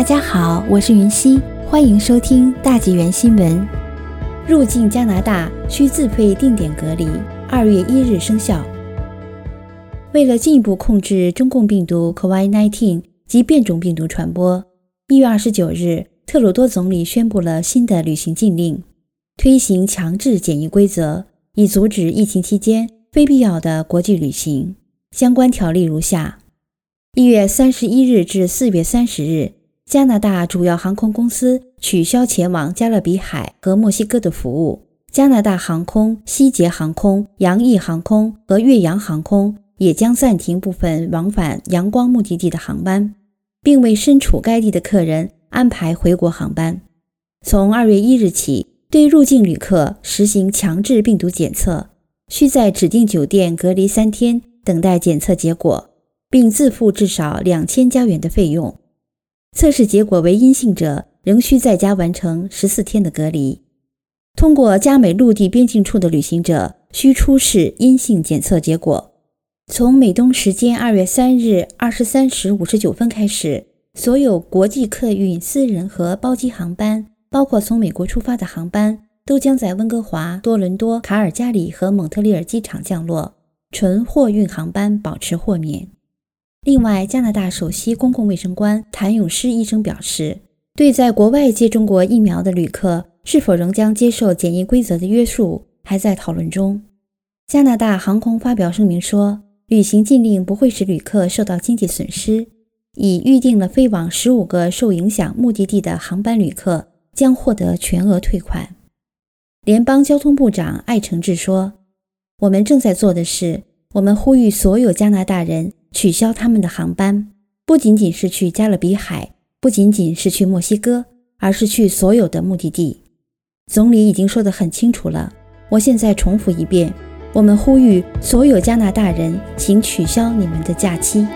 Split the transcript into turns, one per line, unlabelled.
大家好，我是云溪，欢迎收听大纪元新闻。入境加拿大需自费定点隔离，二月一日生效。为了进一步控制中共病毒 COVID-19 及变种病毒传播，一月二十九日，特鲁多总理宣布了新的旅行禁令，推行强制检疫规则，以阻止疫情期间非必要的国际旅行。相关条例如下：一月三十一日至四月三十日。加拿大主要航空公司取消前往加勒比海和墨西哥的服务。加拿大航空、西捷航空、洋翼航空和越洋航空也将暂停部分往返阳光目的地的航班，并为身处该地的客人安排回国航班。从二月一日起，对入境旅客实行强制病毒检测，需在指定酒店隔离三天，等待检测结果，并自付至少两千加元的费用。测试结果为阴性者，仍需在家完成十四天的隔离。通过加美陆地边境处的旅行者，需出示阴性检测结果。从美东时间二月三日二十三时五十九分开始，所有国际客运、私人和包机航班，包括从美国出发的航班，都将在温哥华、多伦多、卡尔加里和蒙特利尔机场降落。纯货运航班保持豁免。另外，加拿大首席公共卫生官谭咏诗医生表示，对在国外接种过疫苗的旅客是否仍将接受检疫规则的约束，还在讨论中。加拿大航空发表声明说，旅行禁令不会使旅客受到经济损失，已预定了飞往十五个受影响目的地的航班旅客将获得全额退款。联邦交通部长艾承志说：“我们正在做的是，我们呼吁所有加拿大人。”取消他们的航班，不仅仅是去加勒比海，不仅仅是去墨西哥，而是去所有的目的地。总理已经说得很清楚了，我现在重复一遍：我们呼吁所有加拿大人，请取消你们的假期。